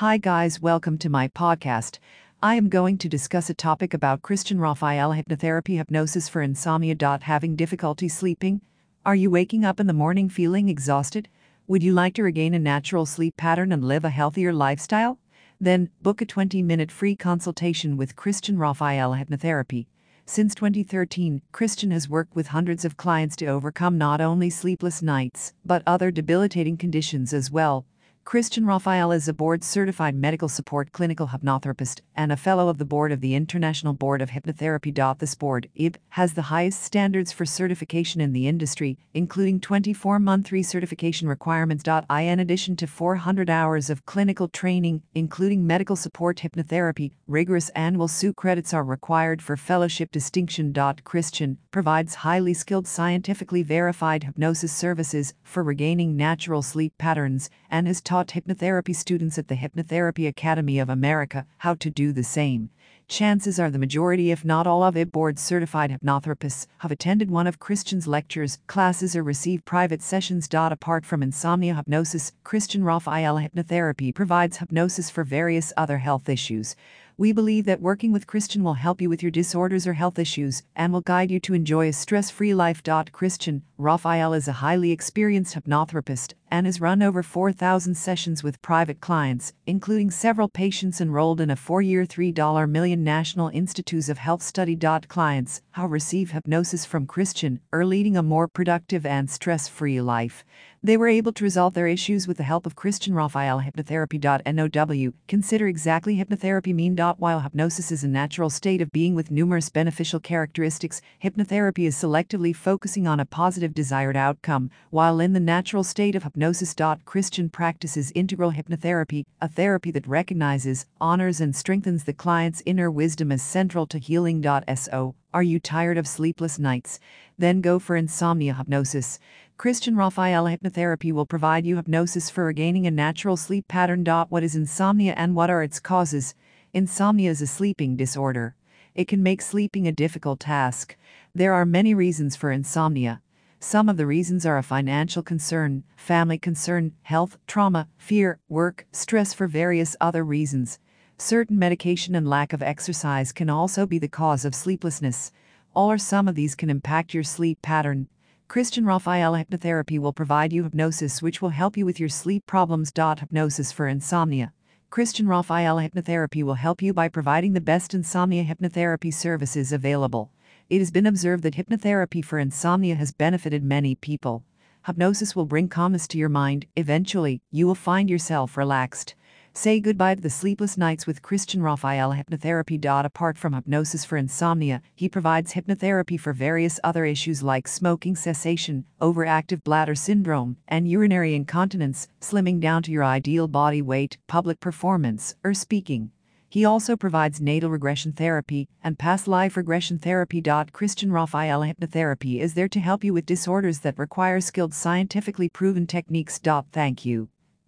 Hi, guys, welcome to my podcast. I am going to discuss a topic about Christian Raphael hypnotherapy hypnosis for insomnia. Having difficulty sleeping? Are you waking up in the morning feeling exhausted? Would you like to regain a natural sleep pattern and live a healthier lifestyle? Then book a 20 minute free consultation with Christian Raphael hypnotherapy. Since 2013, Christian has worked with hundreds of clients to overcome not only sleepless nights, but other debilitating conditions as well. Christian Raphael is a board certified medical support clinical hypnotherapist and a fellow of the board of the International Board of Hypnotherapy. This board, IB, has the highest standards for certification in the industry, including 24 month recertification requirements. In addition to 400 hours of clinical training, including medical support hypnotherapy, rigorous annual CEU credits are required for fellowship distinction. Christian provides highly skilled, scientifically verified hypnosis services for regaining natural sleep patterns and has taught taught hypnotherapy students at the Hypnotherapy Academy of America how to do the same. Chances are the majority, if not all, of it board certified hypnotherapists have attended one of Christian's lectures, classes, or received private sessions. Apart from insomnia hypnosis, Christian Raphael hypnotherapy provides hypnosis for various other health issues. We believe that working with Christian will help you with your disorders or health issues and will guide you to enjoy a stress free life. Christian Raphael is a highly experienced hypnotherapist and has run over 4,000 sessions with private clients, including several patients enrolled in a four year $3 million National Institutes of Health study. Clients who receive hypnosis from Christian are leading a more productive and stress free life. They were able to resolve their issues with the help of Christian Raphael Hypnotherapy. Now, consider exactly hypnotherapy mean. While hypnosis is a natural state of being with numerous beneficial characteristics, hypnotherapy is selectively focusing on a positive desired outcome, while in the natural state of hypnosis. Christian practices integral hypnotherapy, a therapy that recognizes, honors, and strengthens the client's inner wisdom as central to healing. So, are you tired of sleepless nights? Then go for insomnia hypnosis. Christian Raphael Hypnotherapy will provide you hypnosis for regaining a natural sleep pattern. What is insomnia and what are its causes? Insomnia is a sleeping disorder. It can make sleeping a difficult task. There are many reasons for insomnia. Some of the reasons are a financial concern, family concern, health, trauma, fear, work, stress for various other reasons. Certain medication and lack of exercise can also be the cause of sleeplessness. All or some of these can impact your sleep pattern. Christian Raphael Hypnotherapy will provide you hypnosis which will help you with your sleep problems. Hypnosis for insomnia. Christian Raphael Hypnotherapy will help you by providing the best insomnia hypnotherapy services available. It has been observed that hypnotherapy for insomnia has benefited many people. Hypnosis will bring calmness to your mind. Eventually, you will find yourself relaxed. Say goodbye to the sleepless nights with Christian Raphael Hypnotherapy. Apart from hypnosis for insomnia, he provides hypnotherapy for various other issues like smoking cessation, overactive bladder syndrome, and urinary incontinence, slimming down to your ideal body weight, public performance, or speaking. He also provides natal regression therapy and past life regression therapy. Christian Raphael Hypnotherapy is there to help you with disorders that require skilled scientifically proven techniques. Thank you.